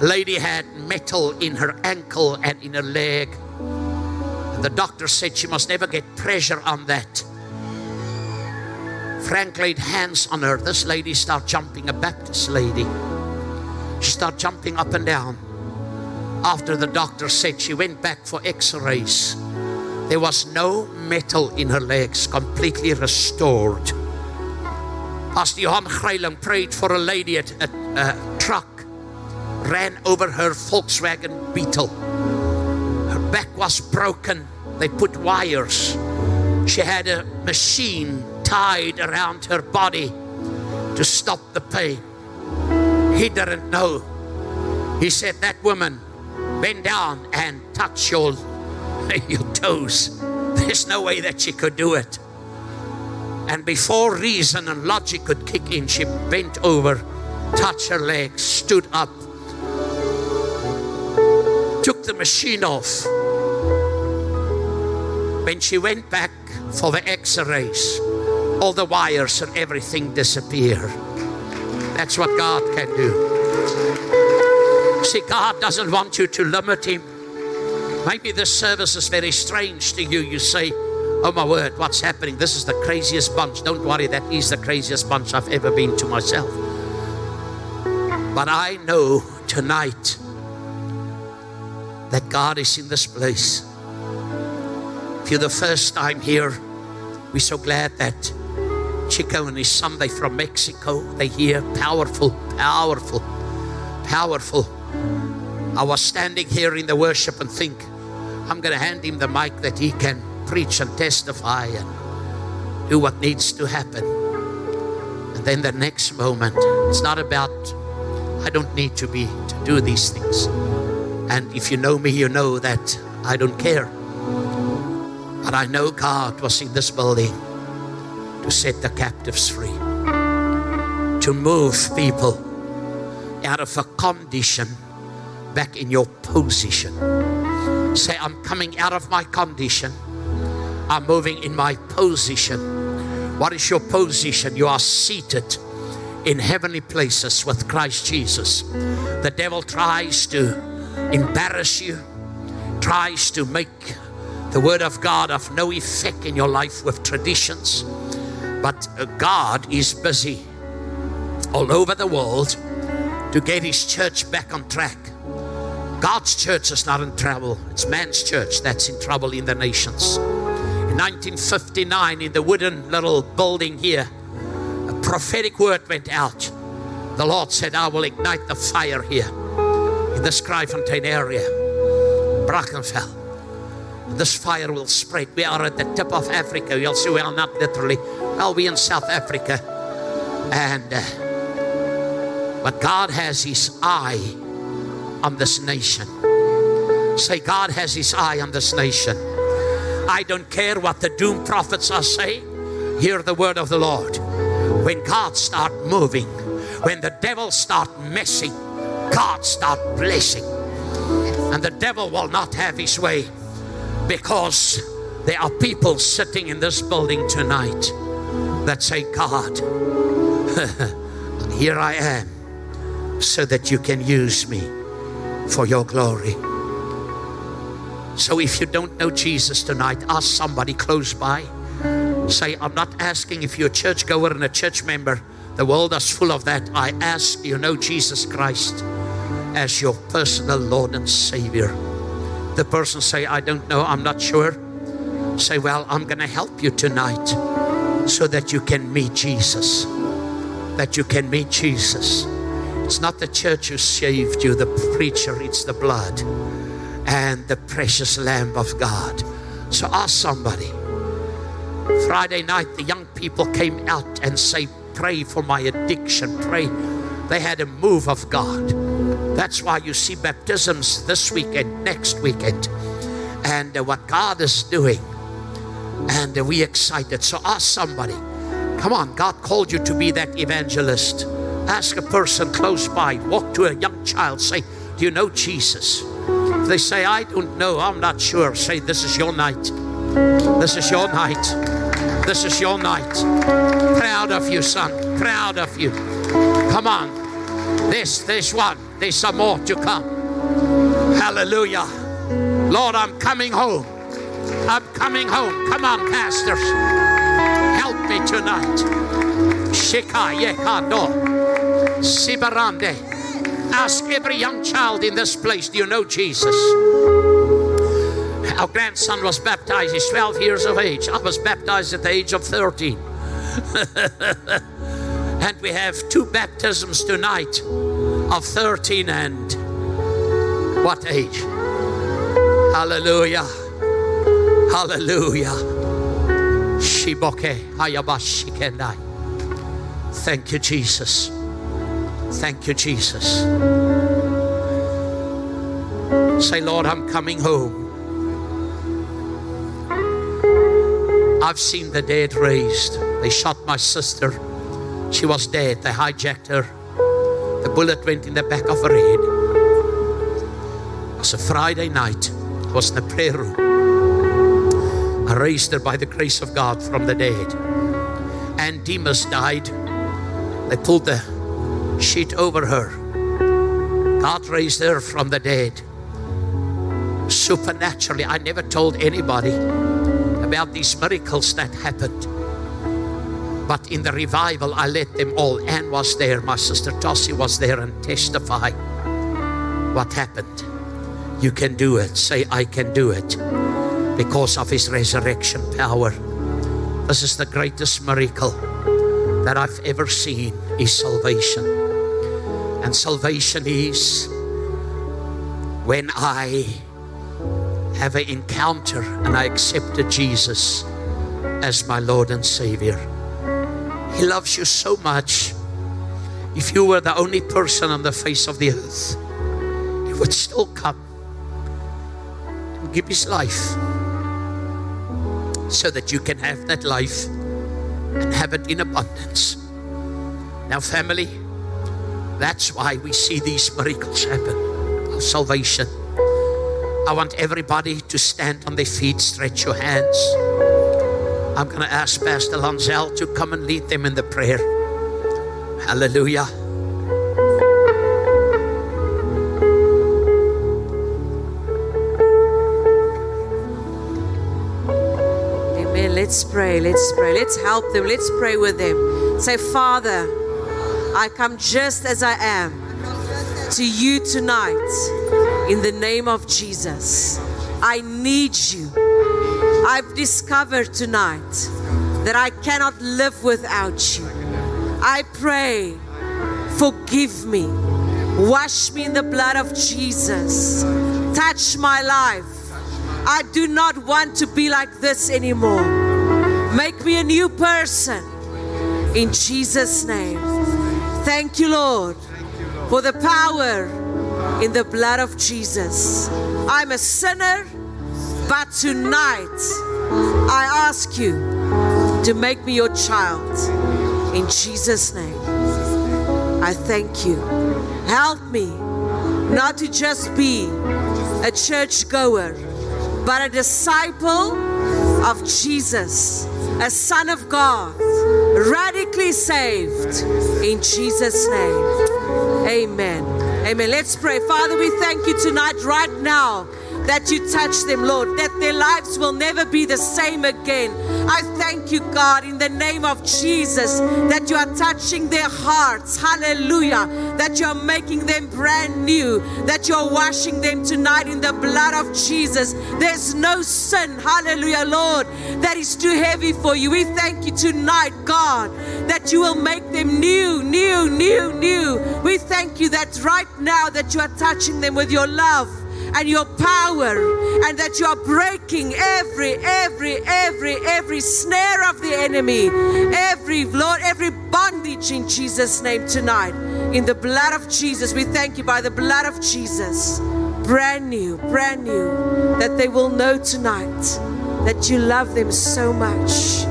A lady had metal in her ankle and in her leg. And the doctor said she must never get pressure on that. Frank laid hands on her. This lady started jumping, a Baptist lady. She started jumping up and down. After the doctor said she went back for x rays, there was no metal in her legs, completely restored. Pastor Johan Greiling prayed for a lady at a, a truck, ran over her Volkswagen Beetle. Her back was broken. They put wires. She had a machine tied around her body to stop the pain. He didn't know. He said, That woman, bend down and touch your, your toes. There's no way that she could do it. And before reason and logic could kick in, she bent over, touched her legs, stood up, took the machine off. When she went back for the x rays, all the wires and everything disappeared. That's what God can do. See, God doesn't want you to limit Him. Maybe this service is very strange to you. You say, Oh my word, what's happening? This is the craziest bunch. Don't worry, that is the craziest bunch I've ever been to myself. But I know tonight that God is in this place. If you're the first time here, we're so glad that Chico and his they from Mexico. They hear powerful, powerful, powerful. I was standing here in the worship and think, I'm going to hand him the mic that he can preach and testify and do what needs to happen. And then the next moment, it's not about, I don't need to be to do these things. And if you know me, you know that I don't care. But I know God was in this building to set the captives free, to move people out of a condition back in your position. Say, I'm coming out of my condition. I'm moving in my position. What is your position? You are seated in heavenly places with Christ Jesus. The devil tries to embarrass you, tries to make the word of God of no effect in your life with traditions. But uh, God is busy all over the world to get his church back on track. God's church is not in trouble, it's man's church that's in trouble in the nations. In 1959, in the wooden little building here, a prophetic word went out. The Lord said, I will ignite the fire here in this Kraaifontein area, Brackenfell. This fire will spread. We are at the tip of Africa. You'll see, well, not literally. Well, we in South Africa. And, uh, but God has His eye on this nation. Say, God has His eye on this nation. I don't care what the doom prophets are saying. Hear the word of the Lord. When God start moving, when the devil start messing, God start blessing. And the devil will not have his way because there are people sitting in this building tonight that say, God, here I am so that you can use me for your glory. So if you don't know Jesus tonight, ask somebody close by. Say, I'm not asking if you're a churchgoer and a church member. The world is full of that. I ask you know Jesus Christ as your personal Lord and Savior. The person say, I don't know, I'm not sure. Say, well, I'm going to help you tonight so that you can meet Jesus. That you can meet Jesus. It's not the church who saved you, the preacher, it's the blood and the precious Lamb of God. So ask somebody. Friday night, the young people came out and say, Pray for my addiction. Pray. They had a move of God. That's why you see baptisms this weekend, next weekend, and uh, what God is doing. And uh, we excited. So ask somebody. Come on, God called you to be that evangelist. Ask a person close by. Walk to a young child. Say, Do you know Jesus? They say, I don't know, I'm not sure, say, This is your night. This is your night. This is your night. Proud of you, son. Proud of you. Come on. This, this one. There's some more to come. Hallelujah. Lord, I'm coming home. I'm coming home. Come on, pastors. Help me tonight. Shika yekando. Sibarande. Ask every young child in this place, do you know Jesus? Our grandson was baptized. He's 12 years of age. I was baptized at the age of 13. and we have two baptisms tonight of 13 and what age? Hallelujah. Hallelujah. Shiboke hayabashikendai. Thank you, Jesus. Thank you, Jesus. Say, Lord, I'm coming home. I've seen the dead raised. They shot my sister. She was dead. They hijacked her. The bullet went in the back of her head. It was a Friday night. It was in the prayer room. I raised her by the grace of God from the dead. And Demas died. They pulled the sheet over her. God raised her from the dead. Supernaturally, I never told anybody about these miracles that happened. But in the revival, I let them all. Anne was there, my sister Tossie was there, and testify what happened. You can do it. Say, I can do it because of his resurrection power. This is the greatest miracle that I've ever seen is salvation. And salvation is when I have an encounter and I accepted Jesus as my Lord and Savior. He loves you so much. If you were the only person on the face of the earth, He would still come and give His life so that you can have that life and have it in abundance. Now, family, that's why we see these miracles happen salvation. I want everybody to stand on their feet, stretch your hands. I'm going to ask Pastor Lanzel to come and lead them in the prayer. Hallelujah. Amen. Let's pray. Let's pray. Let's help them. Let's pray with them. Say, Father, I come just as I am to you tonight in the name of Jesus. I need you. I've discovered tonight that I cannot live without you. I pray, forgive me. Wash me in the blood of Jesus. Touch my life. I do not want to be like this anymore. Make me a new person. In Jesus' name. Thank you, Lord, for the power in the blood of Jesus. I'm a sinner, but tonight I ask you to make me your child. In Jesus' name. I thank you. Help me not to just be a church goer, but a disciple of Jesus, a son of God, radically saved in Jesus' name. Amen. Amen. Let's pray. Father, we thank you tonight, right now, that you touch them, Lord, that their lives will never be the same again. I thank you, God, in the name of Jesus, that you are touching their hearts. Hallelujah. That you are making them brand new, that you are washing them tonight in the blood of Jesus. There's no sin, hallelujah, Lord, that is too heavy for you. We thank you tonight, God, that you will make them new, new, new, new. We thank you that right now that you are touching them with your love and your power and that you are breaking every every every every snare of the enemy every lord every bondage in jesus name tonight. In the blood of jesus we thank you by the blood of jesus. Brand new brand new that they will know tonight that you love them so much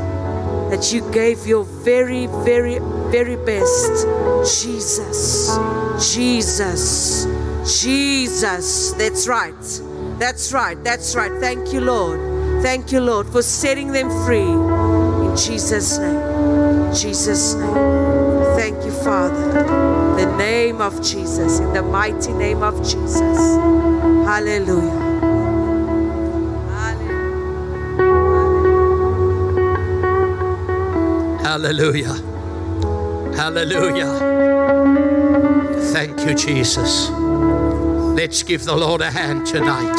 that you gave your very very very best. Jesus jesus Jesus. That's right. That's right. That's right. Thank you, Lord. Thank you, Lord, for setting them free. In Jesus' name. Jesus' name. Thank you, Father. In the name of Jesus. In the mighty name of Jesus. Hallelujah. Hallelujah. Hallelujah. Hallelujah. Thank you, Jesus. Let's give the Lord a hand tonight.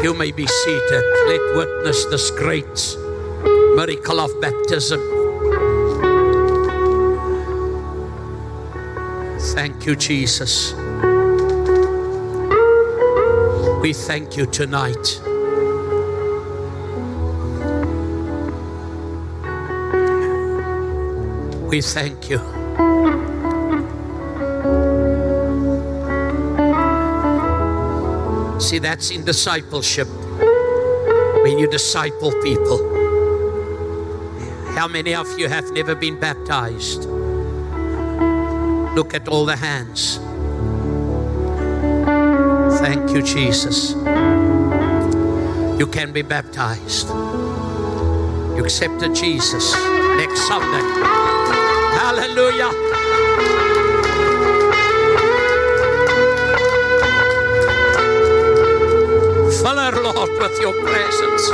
You may be seated. Let witness this great miracle of baptism. Thank you, Jesus. We thank you tonight. We thank you. See, that's in discipleship. When you disciple people. How many of you have never been baptized? Look at all the hands. Thank you, Jesus. You can be baptized. You accepted Jesus next Sunday. Hallelujah. Fill her, Lord, with your presence.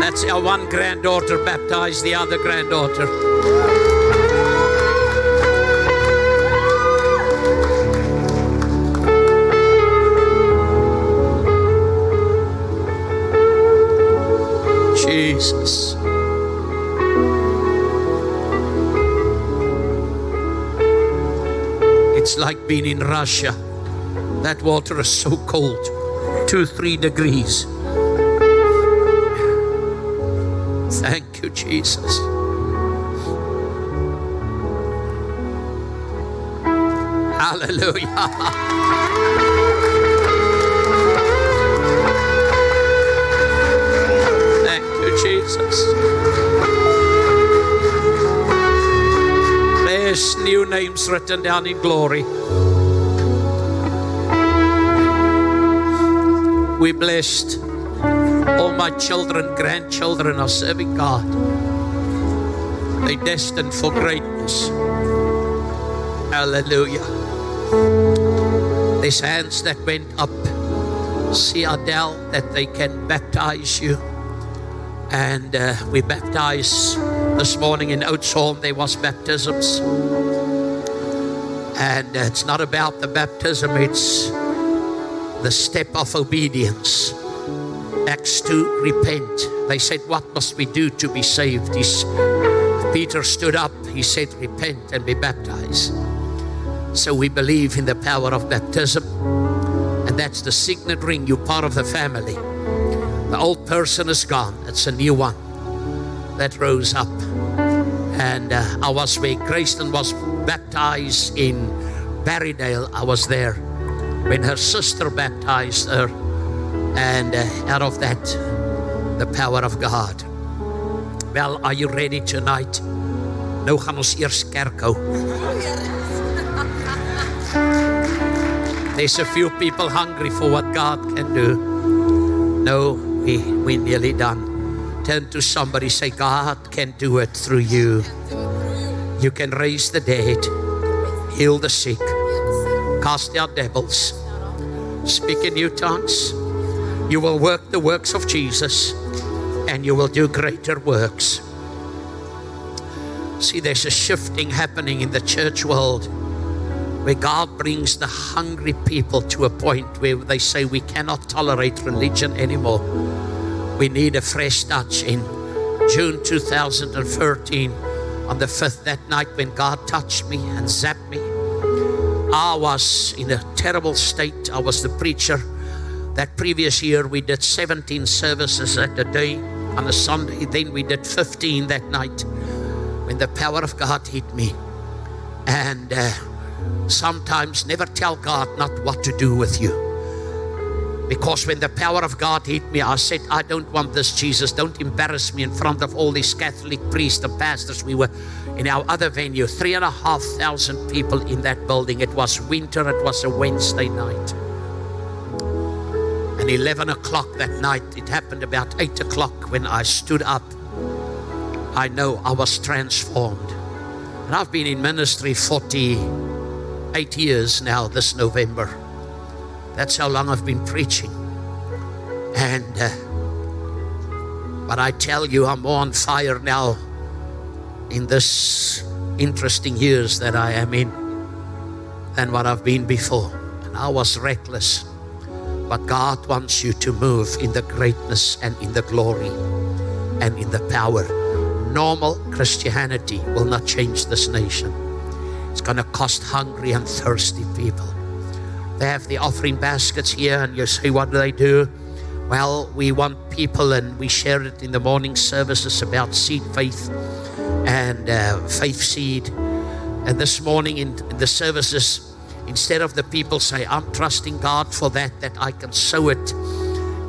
That's our one granddaughter baptized the other granddaughter. Jesus. It's like being in Russia. That water is so cold, two, three degrees. Thank you, Jesus. Hallelujah. written down in glory. We blessed. All my children, grandchildren are serving God. They're destined for greatness. Hallelujah. These hands that went up. See Adele that they can baptize you. And uh, we baptized this morning in Oudtshoorn. There was baptisms. And it's not about the baptism, it's the step of obedience. Acts 2, repent. They said, What must we do to be saved? He's, Peter stood up, he said, Repent and be baptized. So we believe in the power of baptism, and that's the signet ring. You're part of the family. The old person is gone, it's a new one that rose up. And uh, I was where Grayston was baptized in Barrydale. I was there when her sister baptized her and uh, out of that, the power of God. Well, are you ready tonight? Nou gaan ons eers kerk hou. There's a few people hungry for what God can do. No, we we nearly done. Turn to somebody, say, God can do it through you. You can raise the dead, heal the sick, cast out devils, speak in new tongues. You will work the works of Jesus and you will do greater works. See, there's a shifting happening in the church world where God brings the hungry people to a point where they say we cannot tolerate religion anymore. We need a fresh touch. In June 2013, on the 5th, that night when God touched me and zapped me, I was in a terrible state. I was the preacher. That previous year, we did 17 services at a day on a Sunday. Then we did 15 that night when the power of God hit me. And uh, sometimes never tell God not what to do with you. Because when the power of God hit me, I said, I don't want this, Jesus. Don't embarrass me in front of all these Catholic priests and pastors. We were in our other venue, three and a half thousand people in that building. It was winter, it was a Wednesday night. And And 11 o'clock that night, it happened about 8 o'clock when I stood up. I know I was transformed. And I've been in ministry 48 years now this November. That's how long I've been preaching. And, uh, but I tell you, I'm more on fire now in this interesting years that I am in than what I've been before. And I was reckless. But God wants you to move in the greatness and in the glory and in the power. Normal Christianity will not change this nation. It's going to cost hungry and thirsty people. They have the offering baskets here, and you say, What do they do? Well, we want people, and we share it in the morning services about seed faith and uh, faith seed. And this morning in the services, instead of the people say, I'm trusting God for that, that I can sow it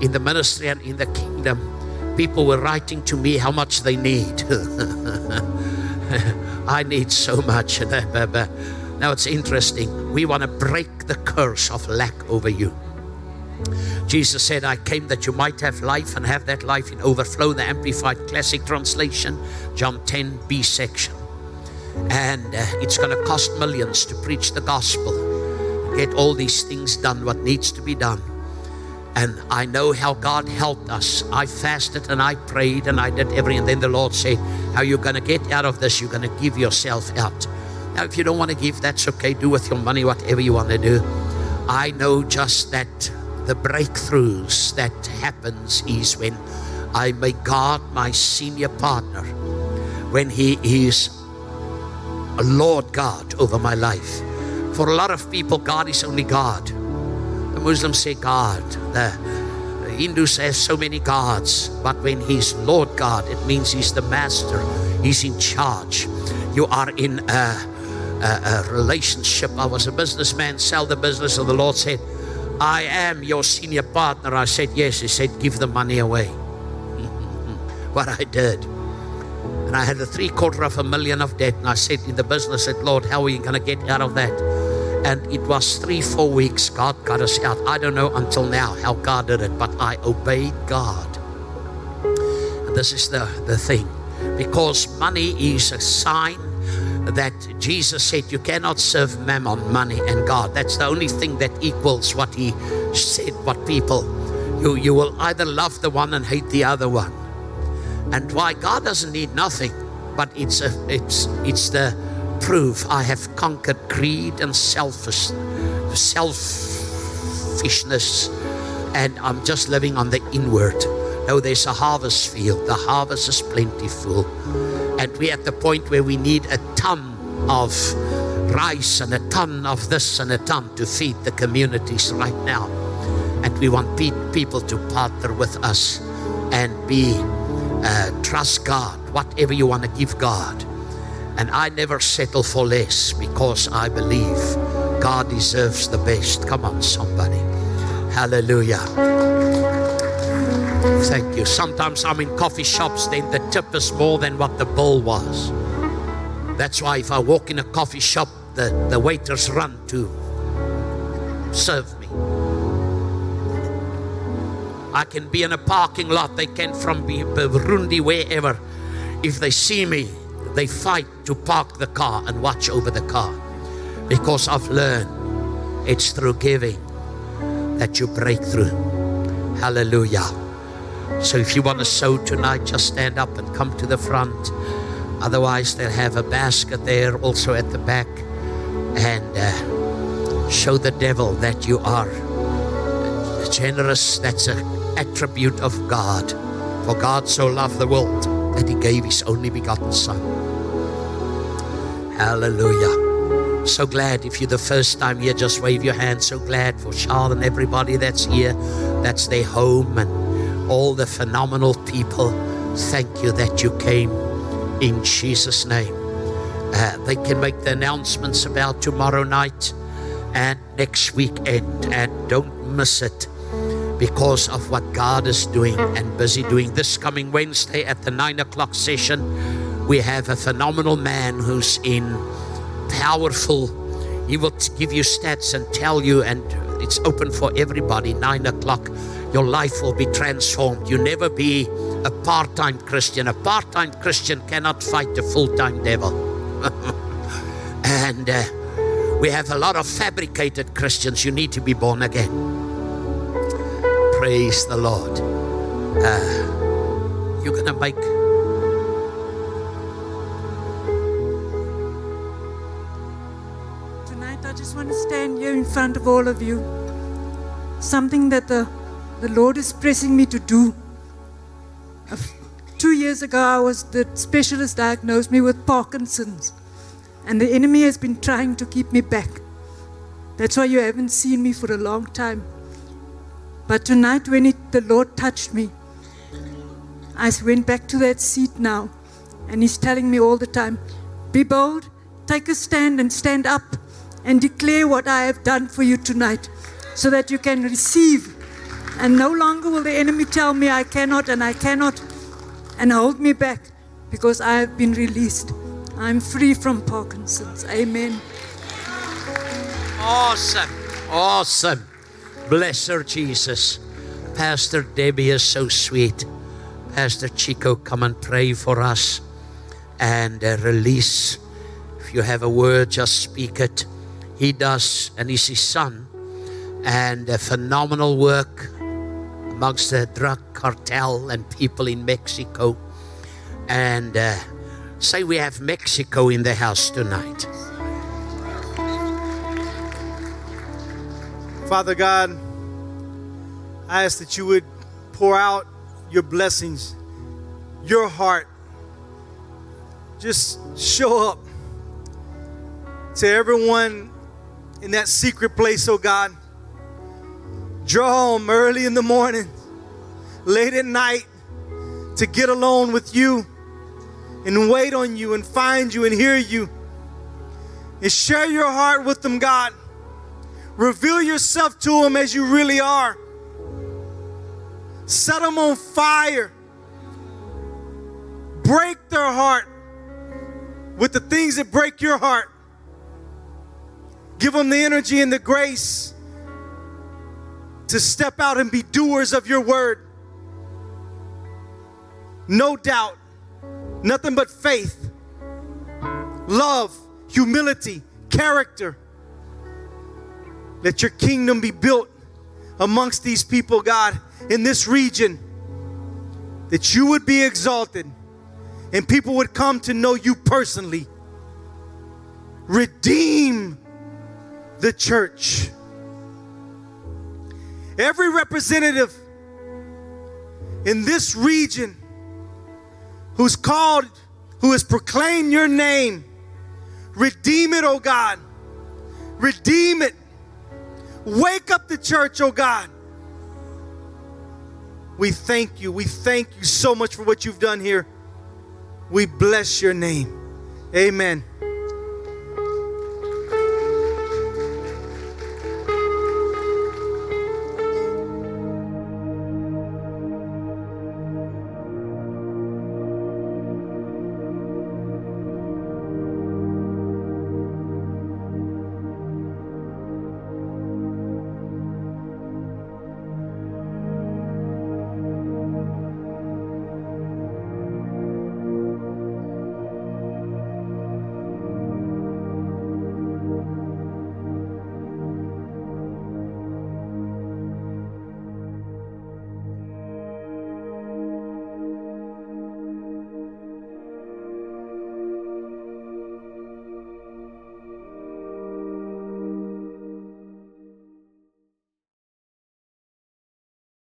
in the ministry and in the kingdom, people were writing to me how much they need. I need so much. Now it's interesting. We want to break the curse of lack over you. Jesus said, I came that you might have life and have that life in overflow. The Amplified Classic Translation, John 10, B section. And uh, it's going to cost millions to preach the gospel, get all these things done, what needs to be done. And I know how God helped us. I fasted and I prayed and I did everything. And then the Lord said, How you going to get out of this? You're going to give yourself out. Now, if you don't want to give, that's okay. Do with your money whatever you want to do. I know just that the breakthroughs that happens is when I make God my senior partner, when He is a Lord God over my life. For a lot of people, God is only God. The Muslims say God. The Hindus have so many gods, but when He's Lord God, it means He's the master. He's in charge. You are in a, a, a relationship. I was a businessman, sell the business, and the Lord said, I am your senior partner. I said, Yes. He said, Give the money away. what I did. And I had a three quarter of a million of debt. And I said in the business, I said, Lord, how are you going to get out of that? And it was three, four weeks. God got us out. I don't know until now how God did it, but I obeyed God. And this is the, the thing. Because money is a sign that Jesus said you cannot serve mammon, money, and God. That's the only thing that equals what he said, what people, you, you will either love the one and hate the other one. And why God doesn't need nothing, but it's a, it's it's the proof I have conquered greed and selfish selfishness, and I'm just living on the inward. No, there's a harvest field. The harvest is plentiful. And we're at the point where we need a ton of rice and a ton of this and a ton to feed the communities right now. And we want pe- people to partner with us and be uh, trust God, whatever you want to give God. And I never settle for less because I believe God deserves the best. Come on, somebody. Hallelujah. Thank you. Sometimes I'm in coffee shops, then the tip is more than what the bill was. That's why if I walk in a coffee shop, the, the waiters run to serve me. I can be in a parking lot, they can from Burundi, wherever. If they see me, they fight to park the car and watch over the car. Because I've learned it's through giving that you break through. Hallelujah. So if you want to sow tonight, just stand up and come to the front. Otherwise, they'll have a basket there also at the back and uh, show the devil that you are generous. That's an attribute of God. For God so loved the world that he gave his only begotten Son. Hallelujah. So glad if you're the first time here, just wave your hand. So glad for Charles and everybody that's here. That's their home and all the phenomenal people. Thank you that you came in Jesus' name. Uh, they can make the announcements about tomorrow night and next weekend, and don't miss it because of what God is doing and busy doing. This coming Wednesday at the nine o'clock session, we have a phenomenal man who's in powerful. He will give you stats and tell you, and it's open for everybody. Nine o'clock your life will be transformed. You never be a part time Christian. A part time Christian cannot fight the full time devil. and uh, we have a lot of fabricated Christians. You need to be born again. Praise the Lord. Uh, you're going to make. Tonight, I just want to stand here in front of all of you. Something that the, the Lord is pressing me to do. Two years ago, I was the specialist diagnosed me with Parkinson's, and the enemy has been trying to keep me back. That's why you haven't seen me for a long time. But tonight, when it, the Lord touched me, I went back to that seat now, and He's telling me all the time be bold, take a stand, and stand up and declare what I have done for you tonight so that you can receive. And no longer will the enemy tell me I cannot and I cannot and hold me back because I have been released. I'm free from Parkinson's. Amen. Awesome. Awesome. Bless her, Jesus. Pastor Debbie is so sweet. Pastor Chico, come and pray for us and uh, release. If you have a word, just speak it. He does, and he's his son. And a phenomenal work amongst the drug cartel and people in Mexico. And uh, say we have Mexico in the house tonight. Father God, I ask that you would pour out your blessings, your heart. Just show up to everyone in that secret place, oh God. Draw them early in the morning, late at night, to get alone with you and wait on you and find you and hear you. And share your heart with them, God. Reveal yourself to them as you really are. Set them on fire. Break their heart with the things that break your heart. Give them the energy and the grace to step out and be doers of your word. No doubt, nothing but faith, love, humility, character. Let your kingdom be built amongst these people, God, in this region. That you would be exalted and people would come to know you personally. Redeem the church. Every representative in this region who's called, who has proclaimed your name, redeem it, oh God. Redeem it. Wake up the church, oh God. We thank you. We thank you so much for what you've done here. We bless your name. Amen.